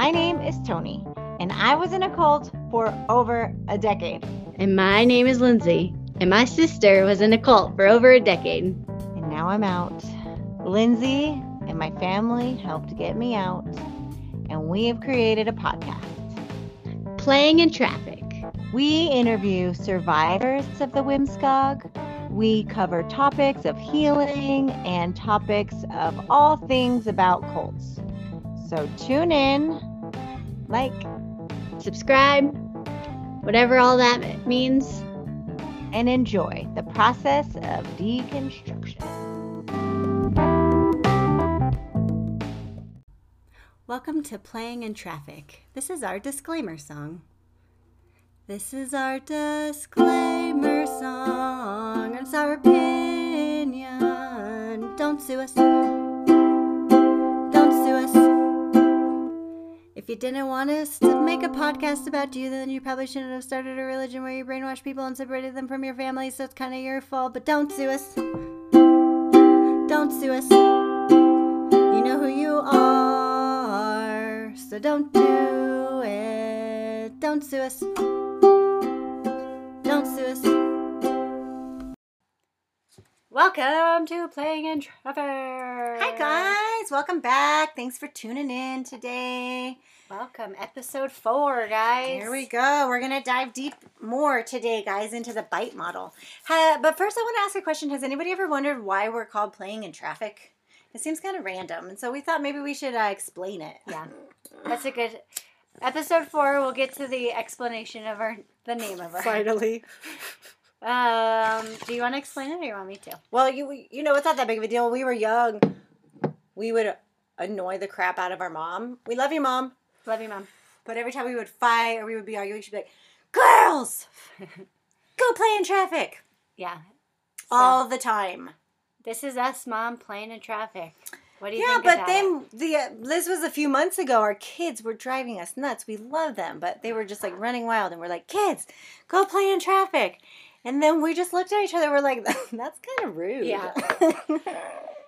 My name is Tony, and I was in a cult for over a decade. And my name is Lindsay, and my sister was in a cult for over a decade. And now I'm out. Lindsay and my family helped get me out, and we have created a podcast. Playing in traffic. We interview survivors of the WMSCOG. We cover topics of healing and topics of all things about cults. So tune in, like, Subscribe, whatever all that means. and enjoy the process of deconstruction. Welcome to Playing in Traffic. This is our disclaimer song. This is our disclaimer song. It's our opinion. Don't sue us. If you didn't want us to make a podcast about you, then you probably shouldn't have started a religion where you brainwash people and separated them from your family, so it's kind of your fault. But don't sue us. Don't sue us. You know who you are, so don't do it. Don't sue us. Don't sue us. Welcome to Playing in Traffic. Hi guys, welcome back. Thanks for tuning in today. Welcome, episode four, guys. Here we go. We're gonna dive deep more today, guys, into the BITE model. Ha, but first, I want to ask a question. Has anybody ever wondered why we're called playing in traffic? It seems kind of random, and so we thought maybe we should uh, explain it. Yeah, that's a good. Episode four, we'll get to the explanation of our the name of our. Finally. Um, do you want to explain it, or you want me to? Well, you you know it's not that big of a deal. When we were young, we would annoy the crap out of our mom. We love you, mom. Love you, mom. But every time we would fight or we would be arguing, she'd be like, "Girls, go play in traffic." Yeah. All the time. This is us, mom, playing in traffic. What do you Yeah, think? but then the uh, Liz was a few months ago. Our kids were driving us nuts. We love them, but they were just like running wild, and we're like, "Kids, go play in traffic." And then we just looked at each other. We're like, "That's kind of rude." Yeah.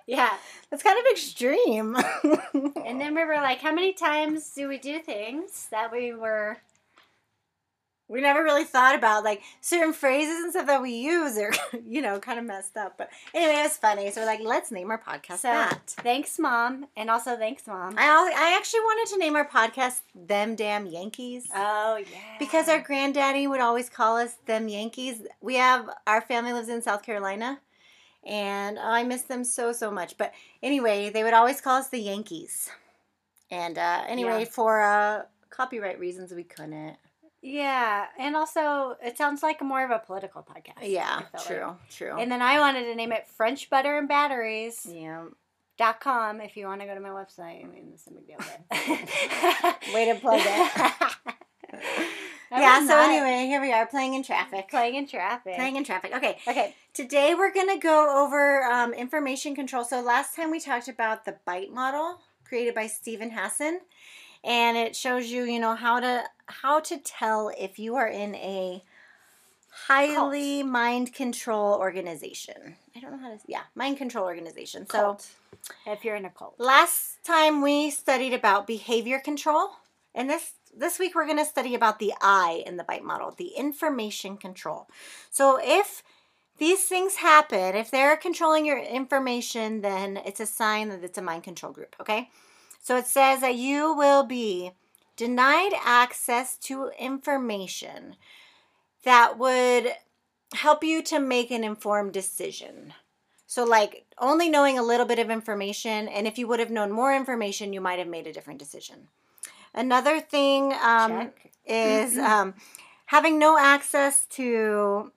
Yeah. that's kind of extreme. And then we were like, how many times do we do things that we were. We never really thought about like certain phrases and stuff that we use are, you know, kind of messed up. But anyway, it was funny. So we're like, let's name our podcast So that. thanks, mom. And also thanks, mom. I I actually wanted to name our podcast "Them Damn Yankees." Oh, yeah. Because our granddaddy would always call us them Yankees. We have our family lives in South Carolina, and oh, I miss them so so much. But anyway, they would always call us the Yankees. And uh, anyway, Yeah. for uh, copyright reasons, we couldn't. Yeah. And also, it sounds like more of a political podcast. Yeah, true, like. true. And then I wanted to name it French Butter and Batteries. yeah, Dot com if you want to go to my website. I mean, it's a big deal. Way to plug it. Yeah. So not anyway, here we are playing in traffic. playing in traffic. Playing in traffic. Okay. okay. Today we're going to go over um, information control. So last time we talked about the BITE model created by Steven Hassan, and it shows you, you know, how to how to tell if you are in a highly mind control organization. I don't know how to yeah, mind control organization. So if you're in a cult. last time we studied about behavior control, and this this week we're going to study about the I in the BITE model, the information control. So if these things happen, if they're controlling your information, then it's a sign that it's a mind control group, okay? So it says that you will be denied access to information that would help you to make an informed decision. So, like only knowing a little bit of information, and if you would have known more information, you might have made a different decision. Another thing um, is um, having no access to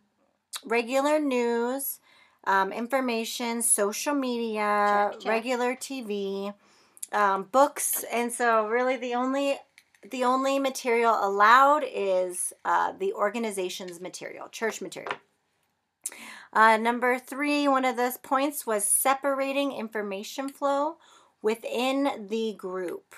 regular news, um, information, social media, Check, check. regular TV, um, books, and so really the only the only material allowed is uh, the organization's material, church material. Uh, number three, one of those points was separating information flow within the group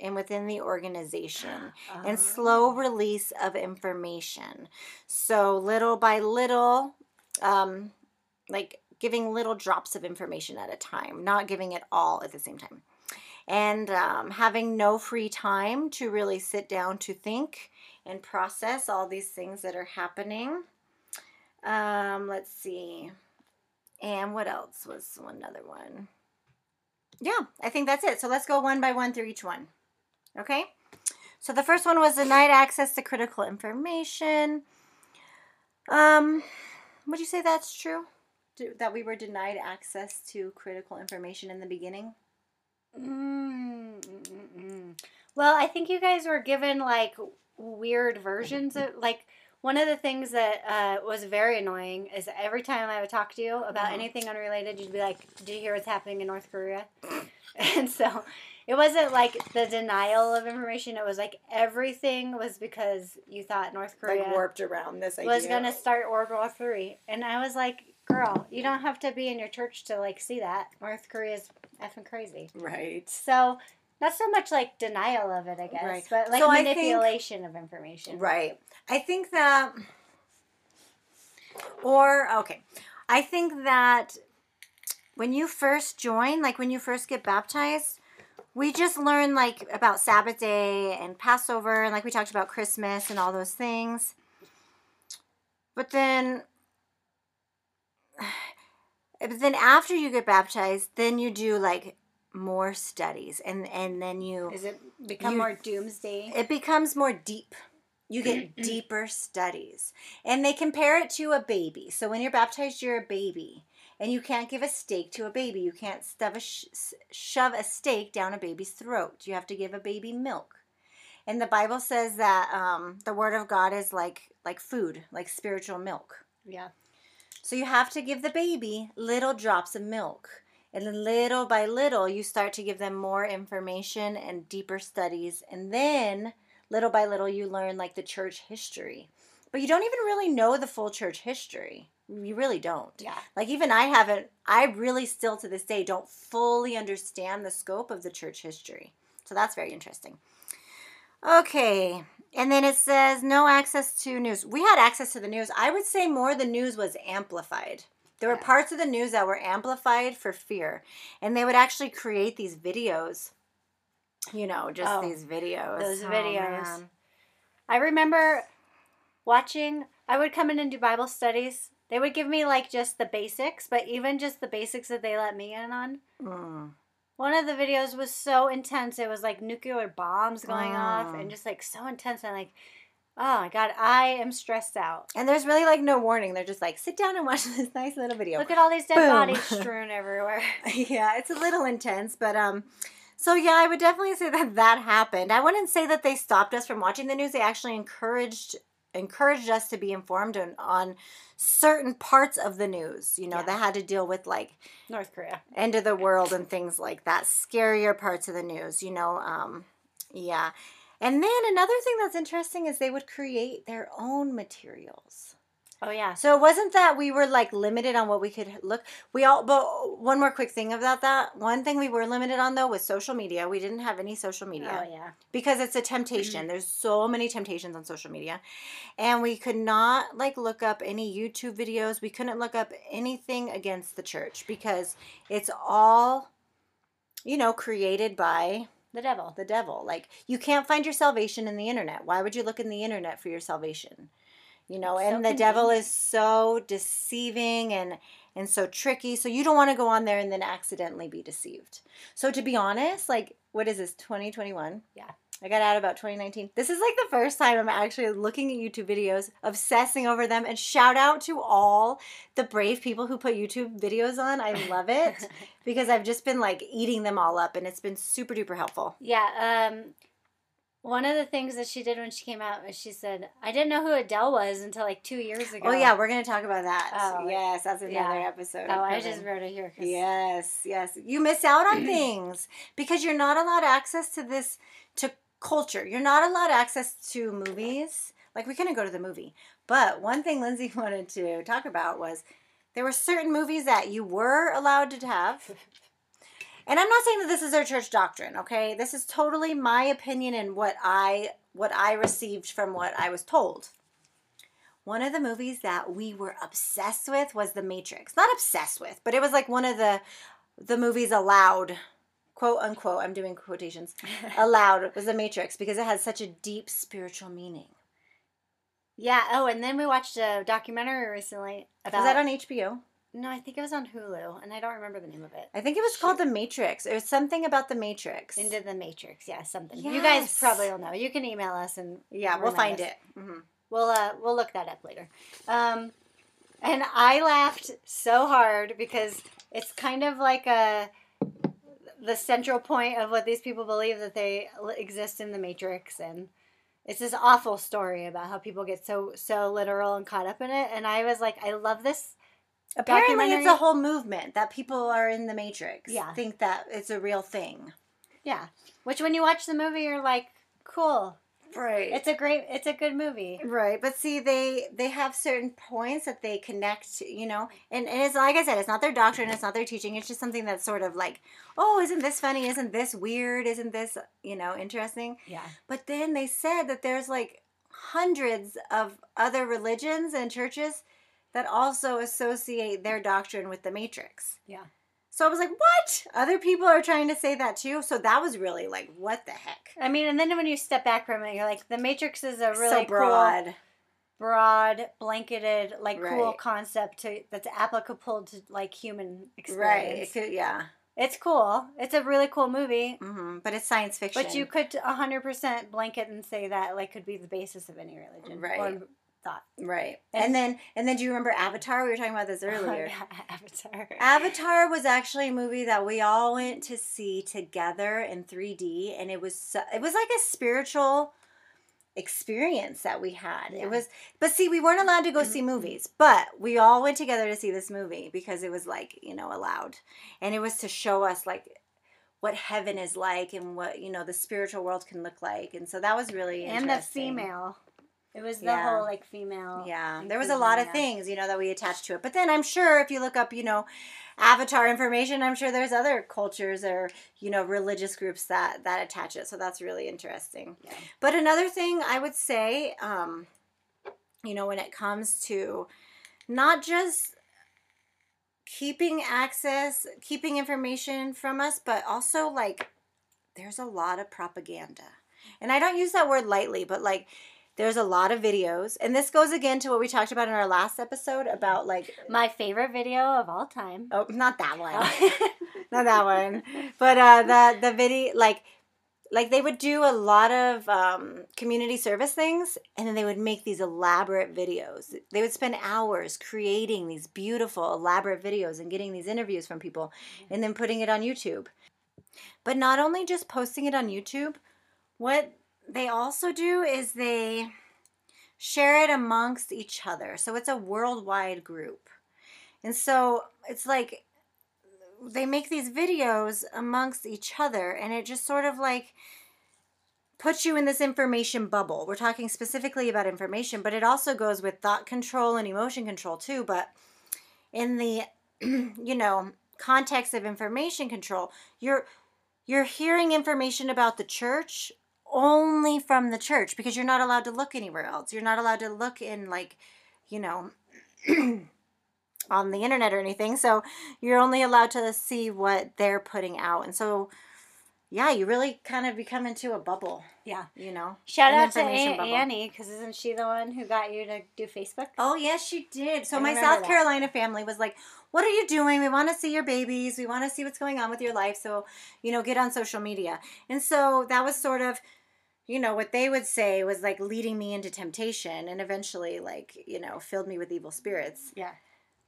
and within the organization and slow release of information. So, little by little, um, like giving little drops of information at a time, not giving it all at the same time. And um, having no free time to really sit down to think and process all these things that are happening. Um, let's see. And what else was another one? Yeah, I think that's it. So let's go one by one through each one. Okay? So the first one was denied access to critical information. Um, would you say that's true? That we were denied access to critical information in the beginning? Mm, mm, mm. Well, I think you guys were given like weird versions of like one of the things that uh, was very annoying is every time I would talk to you about Mhm. anything unrelated, you'd be like, "Did you hear what's happening in North Korea?" and so it wasn't like the denial of information. It was like everything was because you thought North Korea Like warped around this idea. was going to start World War Three, and I was like, "Girl, you don't have to be in your church to like see that. North Korea's effing crazy." Right. So not so much like denial of it, I guess, Right. but like So I think- manipulation of information. Right. I think that, or, okay, I think that when you first join, like when you first get baptized, we just learn like about Sabbath day and Passover, and like we talked about Christmas and all those things. But then, but then after you get baptized, then you do like more studies, and and then you Is it become You- more doomsday? it becomes more deep. You get deeper studies. And they compare it to a baby. So when you're baptized, you're a baby. And you can't give a steak to a baby. You can't stuff a sh- shove a steak down a baby's throat. You have to give a baby milk. And the Bible says that um, the Word of God is like like food, like spiritual milk. yeah. So you have to give the baby little drops of milk. And then little by little, you start to give them more information and deeper studies. And then little by little, you learn like the church history. But you don't even really know the full church history. You really don't. Yeah. Like even I haven't, I really still to this day don't fully understand the scope of the church history. So that's very interesting. Okay. And then it says no access to news. We had access to the news. I would say more the news was amplified. There were Yeah. parts of the news that were amplified for fear. And they would actually create these videos. You know, just Oh, these videos. those Oh, videos. man. I remember watching, I would come in and do Bible studies. They would give me like just the basics, but even just the basics that they let me in on. Mm. One of the videos was so intense. It was like nuclear bombs going off Mm. and just like so intense. And like, oh my God, I am stressed out. And there's really like no warning. They're just like, sit down and watch this nice little video. Look at all these dead Boom. bodies strewn everywhere. yeah, it's a little intense, but um so yeah, I would definitely say that that happened. I wouldn't say that they stopped us from watching the news. They actually encouraged encouraged us to be informed on, on certain parts of the news, you know, Yeah. that had to deal with like North Korea. end of the world and things like that, scarier parts of the news, you know, um yeah. And then another thing that's interesting is they would create their own materials. Oh, yeah. So it wasn't that we were like limited on what we could look. We all, but one more quick thing about that. One thing we were limited on though was social media. We didn't have any social media Oh, yeah. because it's a mm-hmm. temptation. There's so many temptations on social media. And we could not like look up any YouTube videos. We couldn't look up anything against the church because it's all, you know, created by The devil. the devil. Like you can't find your salvation in the internet. Why would you look in the internet for your salvation? You know, So and the devil is so deceiving and and so tricky. So you don't want to go on there and then accidentally be deceived. So to be honest, like what is this 2021? Yeah. I got out about 2019. This is like the first time I'm actually looking at YouTube videos, obsessing over them, and shout out to all the brave people who put YouTube videos on. I love it because I've just been like eating them all up and it's been super duper helpful. Yeah, um, one of the things that she did when she came out was she said, I didn't know who Adele was until like two years oh, ago. Oh yeah, we're gonna talk about that. Oh, yes, that's another yeah. episode. Oh, I just wrote it here. Yes, yes. You miss out on things because you're not allowed access to this to culture. You're not allowed access to movies. Like we couldn't go to the movie. But one thing Lindsay wanted to talk about was there were certain movies that you were allowed to have. And I'm not saying that this is our church doctrine, okay? This is totally my opinion and what I what I received from what I was told. One of the movies that we were obsessed with was The Matrix. Not obsessed with, but it was like one of the the movies allowed, quote unquote, I'm doing quotations, allowed was The Matrix because it has such a deep spiritual meaning. Yeah. Oh, and then we watched a documentary recently about. Was that on HBO? No, I think it was on Hulu, and I don't remember the name of it. I think it was called The Matrix. It was something about The Matrix. Into the Matrix, yeah, something. You guys probably will know. You can email us and yeah, we'll find us. it. hmm We'll uh, we'll look that up later. Um, and I laughed so hard because it's kind of like a the central point of what these people believe that they exist in the Matrix, and it's this awful story about how people get so so literal and caught up in it. And I was like, I love this. Apparently, it's a whole movement that people are in the Matrix. Yeah. think that it's a real thing. Yeah, which when you watch the movie, you're like, cool. Right. It's a great. It's a good movie. Right, but see, they they have certain points that they connect, you know, and, and it's like I said, it's not their doctrine, it's not their teaching, it's just something that's sort of like, oh, isn't this funny? Isn't this weird? Isn't this, you know, interesting? Yeah. But then they said that there's like hundreds of other religions and churches that also associate their doctrine with the Matrix. Yeah. So I was like, what? Other people are trying to say that too. So that was really like, what the heck? I mean, and then when you step back from it, you're like, the Matrix is a really so cool broad. broad, blanketed, like cool concept to that's applicable to like human Right. experience. It could, yeah. It's cool. It's a really cool movie. hmm But it's science fiction. But you could hundred percent blanket and say that like could be the basis of any religion. Right. Or thought. Right. And- And, then and then do you remember Avatar? We were talking about this oh, earlier. Oh, yeah, Avatar. Avatar was actually a movie that we all went to see together in 3D and it was so, it was like a spiritual experience that we had. Yeah. It was but see we weren't allowed to go see mm-hmm. movies, but we all went together to see this movie because it was like, you know, allowed. And it was to show us like what heaven is like and what, you know, the spiritual world can look like. And so that was really and the female. It was the Yeah. whole like female. Yeah, there was a lot of things, you know, that we attached to it. But then I'm sure if you look up, you know, avatar information, I'm sure there's other cultures or, you know, religious groups that that attach it. So that's really interesting. Yeah. But another thing I would say, um, you know, when it comes to not just keeping access, keeping information from us, but also like there's a lot of propaganda. And I don't use that word lightly, but like there's a lot of videos. And this goes again to what we talked about in our last episode about like My favorite video of all time. oh, not that one. not that one. But uh the the video like like they would do a lot of um, community service things and then they would make these elaborate videos they would spend hours creating these beautiful elaborate videos and getting these interviews from people and then putting it on youtube but not only just posting it on youtube what they also do is they share it amongst each other. So it's a worldwide group. And so it's like they make these videos amongst each other and it just sort of like puts you in this information bubble. We're talking specifically about information, but it also goes with thought control and emotion control too, but in the you know, context of information control, you're you're hearing information about the church only from the church because you're not allowed to look anywhere else. You're not allowed to look in like, you know, on the internet or anything. So you're only allowed to see what they're putting out. And so, yeah, you really kind of become into a bubble, Yeah. you know? Shout out to Aunt bubble. Annie because isn't she the one who got you to do Facebook? Oh, yes, she did. So I my South that. Carolina family was like, what are you doing? We want to see your babies. We want to see what's going on with your life. So, you know, get on social media. And so that was sort of, you know, what they would say was like leading me into temptation and eventually, like, you know, filled me with evil spirits. Yeah.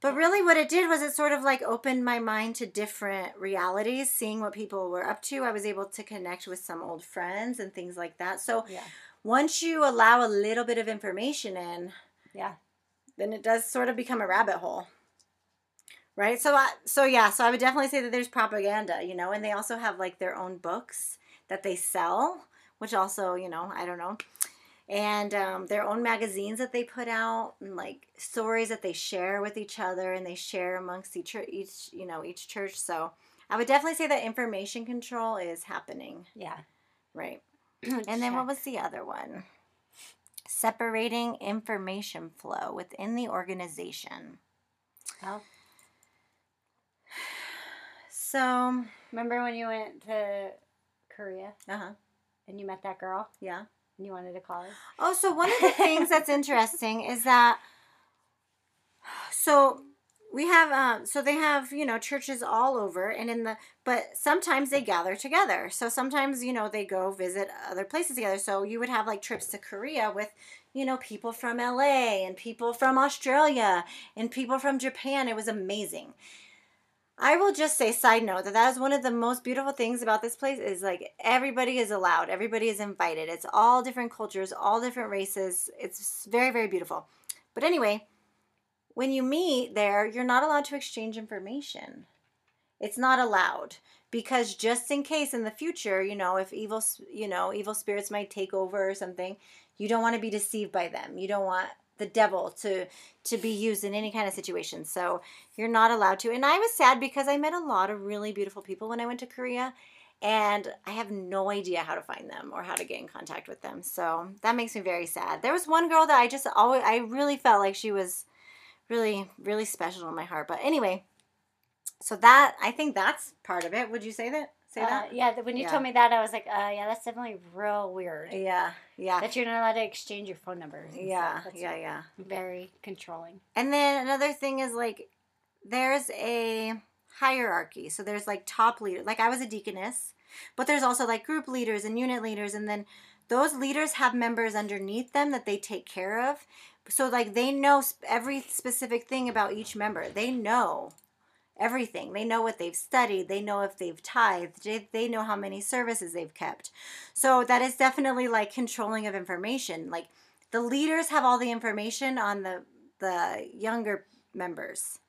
But really, what it did was it sort of like opened my mind to different realities, seeing what people were up to. I was able to connect with some old friends and things like that. So Yeah. once you allow a little bit of information in, Yeah. then it does sort of become a rabbit hole. Right? So I, so yeah, so I would definitely say that there's propaganda, you know, and they also have like their own books that they sell, which also, you know, I don't know. And um, their own magazines that they put out, and like stories that they share with each other, and they share amongst each each you know each church. So I would definitely say that information control is happening, Yeah. right? And then what was the other one? Separating information flow within the organization. Well, So, Remember when you went to Korea Uh huh. And you met that girl? Yeah. and you wanted to call her? Oh, so one of the things that's interesting is that so we have um so they have you know churches all over and in the but sometimes they gather together. So sometimes you know they go visit other places together. So you would have like trips to korea with you know people from la and people from australia and people from japan. It was amazing I will just say, side note, that that is one of the most beautiful things about this place is like everybody is allowed, everybody is invited. It's all different cultures, all different races. It's very, very beautiful. But anyway, when you meet there, you're not allowed to exchange information. It's not allowed because just in case in the future, you know, if evil, you know, evil spirits might take over or something, you don't want to be deceived by them. You don't want the devil to to be used in any kind of situation. So you're not allowed to. And I was sad because I met a lot of really beautiful people when I went to Korea and I have no idea how to find them or how to get in contact with them. So that makes me very sad. There was one girl that I just always I really felt like she was really really special in my heart. But anyway, so that I think that's part of it. Would you say that? Say Uh, that? yeah, when you Yeah. told me that, I was like, uh, yeah, that's definitely real weird. Yeah. Yeah. That you're not allowed to exchange your phone numbers. Yeah. Yeah, yeah. Very controlling. And then another thing is like there's a hierarchy. So there's like top leader. Like I was a deaconess, but there's also like group leaders and unit leaders and then those leaders have members underneath them that they take care of. So like they know sp- every specific thing about each member. They know everything. They know what they've studied. They know if they've tithed. They, they know how many services they've kept. So that is definitely like controlling of information. Like the leaders have all the information on the the younger members.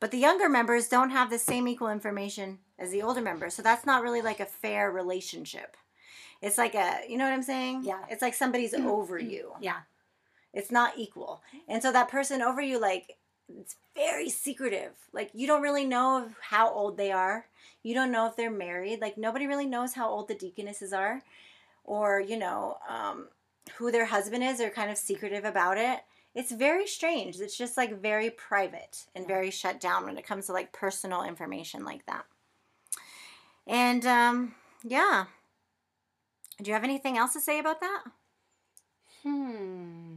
But the younger members don't have the same equal information as the older members. So that's not really like a fair relationship. It's like a, you know what I'm saying? Yeah. It's like somebody's mm-hmm. over mm-hmm. you. Yeah. It's not equal. And so that person over you, like, it's very secretive. Like, you don't really know how old they are. You don't know if they're married. Like, nobody really knows how old the deaconesses are or, you know, um, who their husband is. They're kind of secretive about it. It's very strange. It's just like very private and very shut down when it comes to like personal information like that. And um, yeah. Do you have anything else to say about that? Hmm.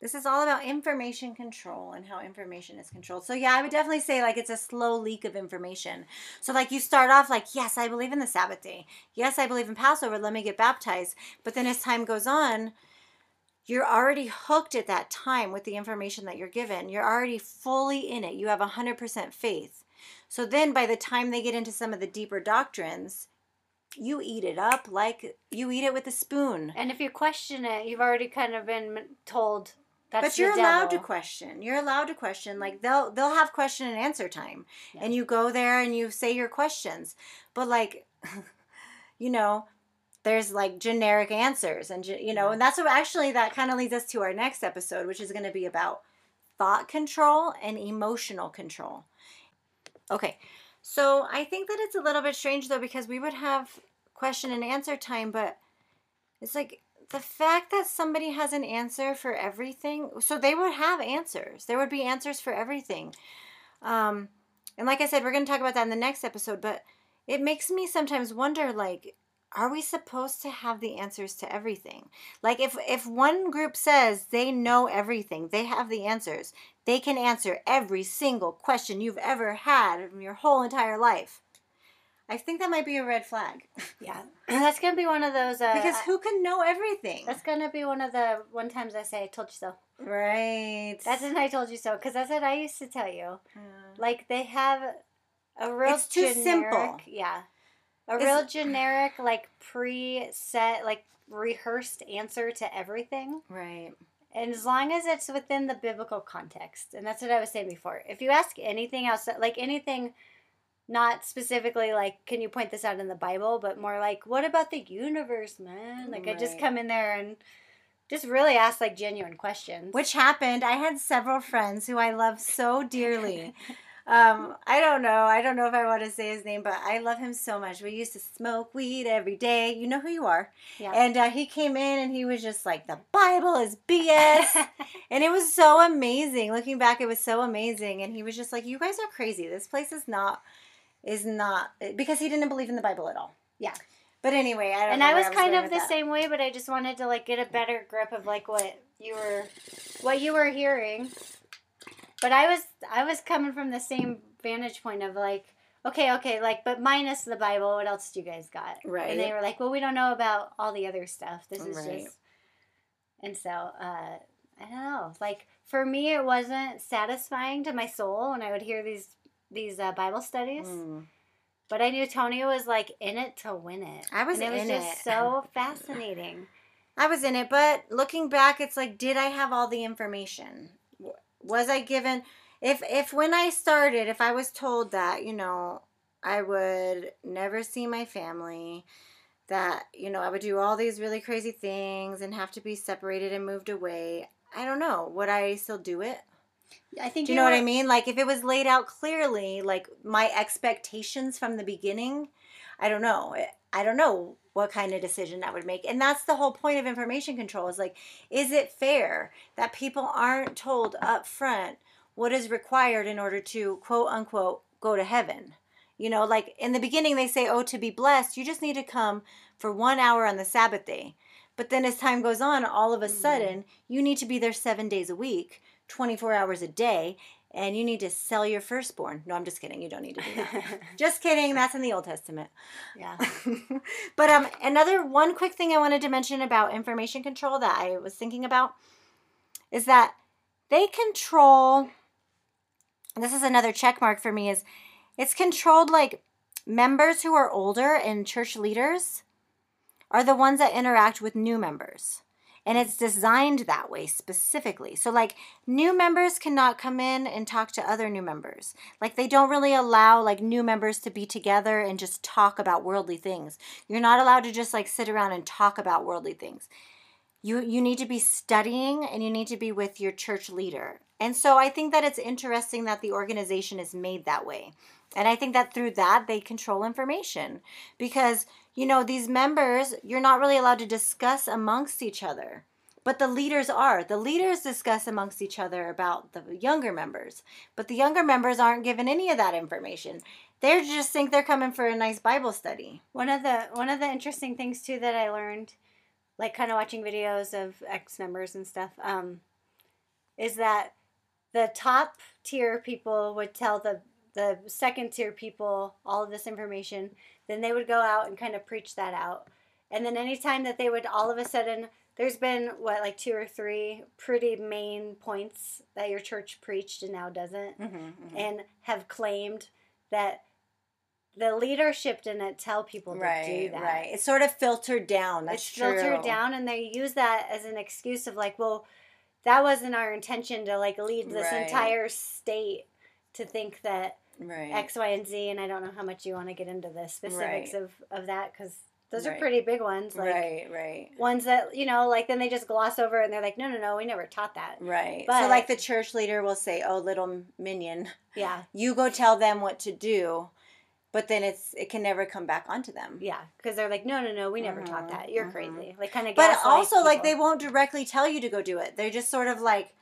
This is all about information control and how information is controlled. So yeah, I would definitely say like it's a slow leak of information. So like you start off like, yes, I believe in the Sabbath day. Yes, I believe in Passover. Let me get baptized. But then as time goes on, you're already hooked at that time with the information that you're given. You're already fully in it. You have 100% faith. So then by the time they get into some of the deeper doctrines, you eat it up like you eat it with a spoon. And if you question it, you've already kind of been told that's but you're allowed to question. You're allowed to question. Mm. Like they'll they'll have question and answer time, Yeah. and you go there and you say your questions. But like, you know, there's like generic answers, and you know, and that's what actually that kind of leads us to our next episode, which is going to be about thought control and emotional control. Okay, so I think that it's a little bit strange though because we would have question and answer time, but it's like the fact that somebody has an answer for everything. So they would have answers. There would be answers for everything. Um, and like I said, we're going to talk about that in the next episode. But it makes me sometimes wonder, like, are we supposed to have the answers to everything? Like, if if one group says they know everything, they have the answers, they can answer every single question you've ever had in your whole entire life. I think that might be a red flag. Yeah. that's going to be one of those. Uh, Because who can know everything? that's going to be one of the one times I say, I told you so. Right. That's when I told you so. Because that's what I used to tell you. Uh, Like, they have a real It's too generic, simple. Yeah. A It's- real generic, like, pre-set, like, rehearsed answer to everything. right. And as long as it's within the biblical context, and that's what I was saying before. If you ask anything else, like anything, not specifically like, can you point this out in the Bible, but more like, what about the universe, man? Like, I just come in there and just really ask like genuine questions. Which happened. I had several friends who I love so dearly. um, I don't know. I don't know if I want to say his name, but I love him so much. We used to smoke weed every day. You know who you are. yeah. And uh, he came in and he was just like, the Bible is BS. and it was so amazing. Looking back, it was so amazing. And he was just like, you guys are crazy. This place is not. Is not because he didn't believe in the Bible at all. Yeah. But anyway, I don't and know I was kind of the that. same way, but I just wanted to like get a better grip of like what you were, what you were hearing. But I was I was coming from the same vantage point of like, okay, okay, like, but minus the Bible, what else do you guys got? Right. And they were like, well, we don't know about all the other stuff. This is Right. just, and so uh, I don't know. Like for me, it wasn't satisfying to my soul when I would hear these these uh, Bible studies. Mm. But I knew Tony was like in it to win it. I was and it was in just it. so fascinating. I was in it, but looking back, it's like, did I have all the information? Was I given? If if when I started, if I was told that, you know, I would never see my family, that you know, I would do all these really crazy things and have to be separated and moved away. I don't know. Would I still do it? I think Do you know what I mean? Like if it was laid out clearly, like my expectations from the beginning, I don't know. Eh, I don't know what kind of decision that would make. And that's the whole point of information control is like, is it fair that people aren't told up front what is required in order to quote unquote go to heaven? You know, like in the beginning they say, oh, to be blessed, you just need to come for one hour on the Sabbath day. But then as time goes on, all of a mm-hmm. sudden, you need to be there seven days a week, 24 hours a day, and you need to sell your firstborn. No, I'm just kidding. You don't need to do that. just kidding. That's in the Old Testament. Yeah. but um, another one quick thing I wanted to mention about information control that I was thinking about is that they control. This is another check mark for me. Is it's controlled like members who are older and church leaders are the ones that interact with new members. And it's designed that way specifically. So, like, new members cannot come in and talk to other new members. Like, they don't really allow, like, new members to be together and just talk about worldly things. You're not allowed to just, like, sit around and talk about worldly things. You, you need to be studying and you need to be with your church leader. And so I think that it's interesting that the organization is made that way. And I think that through that, they control information because, you know, these members, you're not really allowed to discuss amongst each other. But the leaders are. The leaders discuss amongst each other about the younger members. But the younger members aren't given any of that information. They just think they're coming for a nice Bible study. One of the one of the interesting things too that I learned, like kind of watching videos of ex members and stuff, um, is that the top tier people would tell the the second tier people all of this information. Then they would go out and kind of preach that out. And then anytime that they would all of a sudden, there's been what like two or three pretty main points that your church preached and now doesn't, Mm-hmm, and have claimed that the leadership didn't tell people to do that. right. It's sort of filtered down. That's it's true. filtered down, and they use that as an excuse of like, well, that wasn't our intention to like lead this Right. entire state to think that Right. X, Y, and Z. And I don't know how much you want to get into the specifics Right. of of that because those are pretty big ones. Like right, right. ones that you know, like then they just gloss over and they're like, no, no, no, we never taught that. Right. so like the church leader will say, "Oh, little minion, Yeah, you go tell them what to do." But then it's it can never come back onto them. yeah, because they're like, no, no, no, we never taught Mhm, that. You're mhm. crazy. Like kind of. But also like they won't directly tell you to go do it. They're just sort of like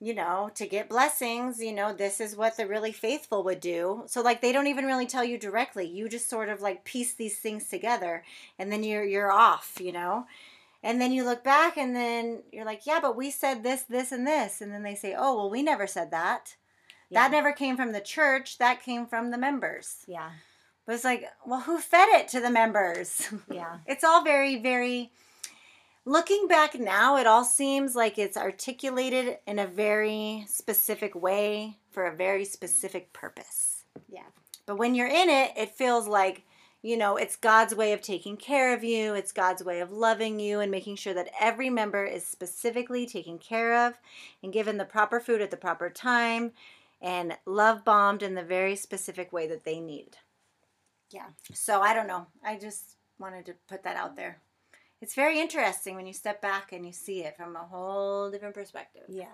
you know, to get blessings, you know, this is what the really faithful would do. So like they don't even really tell you directly. You just sort of like piece these things together and then you're you're off, you know? And then you look back and then you're like, "Yeah, but we said this, this and this." And then they say, "Oh, well, we never said that." Yeah. That never came from the church. That came from the members. Yeah, But it's like, well, who fed it to the members? yeah, it's all very, very. Looking back now, it all seems like it's articulated in a very specific way for a very specific purpose. yeah. But when you're in it, it feels like, you know, it's God's way of taking care of you, it's God's way of loving you and making sure that every member is specifically taken care of and given the proper food at the proper time and love bombed in the very specific way that they need. Yeah. So I don't know. I just wanted to put that out there. It's very interesting when you step back and you see it from a whole different perspective. Yeah.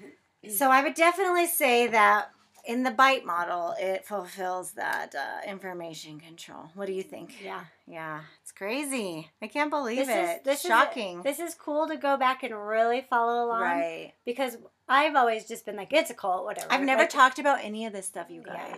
So I would definitely say that in the BITE model, it fulfills that uh, information control. What do you think? Yeah. Yeah, it's crazy. I can't believe it. This it. is this shocking. Is, this is cool to go back and really follow along. right. Because I've always just been like, it's a cult, whatever. I've never Like, talked about any of this stuff, you Yeah.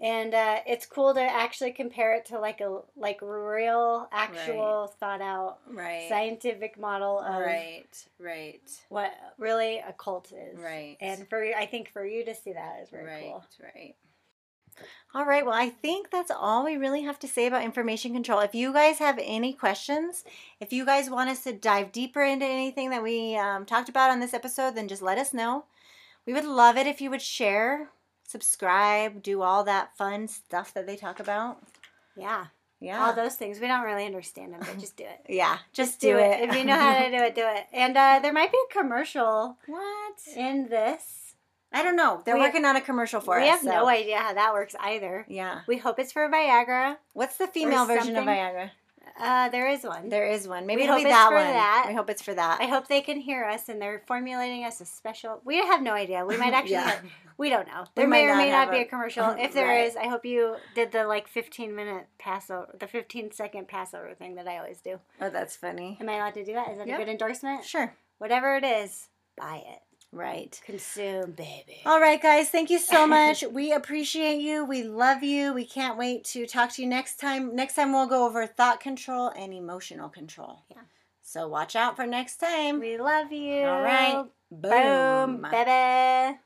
And uh, it's cool to actually compare it to like a like real, actual, thought out Right. scientific model of Right. Right. what really a cult is. Right. And for I think for you to see that is very right. cool. Right. All right. Well, I think that's all we really have to say about information control. If you guys have any questions, if you guys want us to dive deeper into anything that we um, talked about on this episode, then just let us know. We would love it if you would share, subscribe, do all that fun stuff that they talk about. Yeah. Yeah. All those things. We don't really understand them, but just do it. yeah. Just, do, it. If you know how to do it, do it. And uh, there might be a commercial what? in this. I don't know. They're We- working on a commercial for we us. We have so- no idea how that works either. Yeah. We hope it's for Viagra. What's the female version of. Viagra? Uh, there is one. There is one. Maybe We it'll hope be it's that for one. that. We hope it's for that. I hope they can hear us and they're formulating us a special. We have no idea. We might actually. Yeah. we don't know. We There may or may not be a- commercial. If there is, Right. I hope you did the like 15 minute Passover, the 15 second Passover thing that I always do. oh, that's funny. Am I allowed to do that? Is that Yep. a good endorsement? Sure. Whatever it is, buy it. Right. Consume, baby. All right, guys. Thank you so much. we appreciate you. We love you. We can't wait to talk to you next time. Next time, we'll go over thought control and emotional control. Yeah. So watch out for next time. We love you. All right. Boom, baby.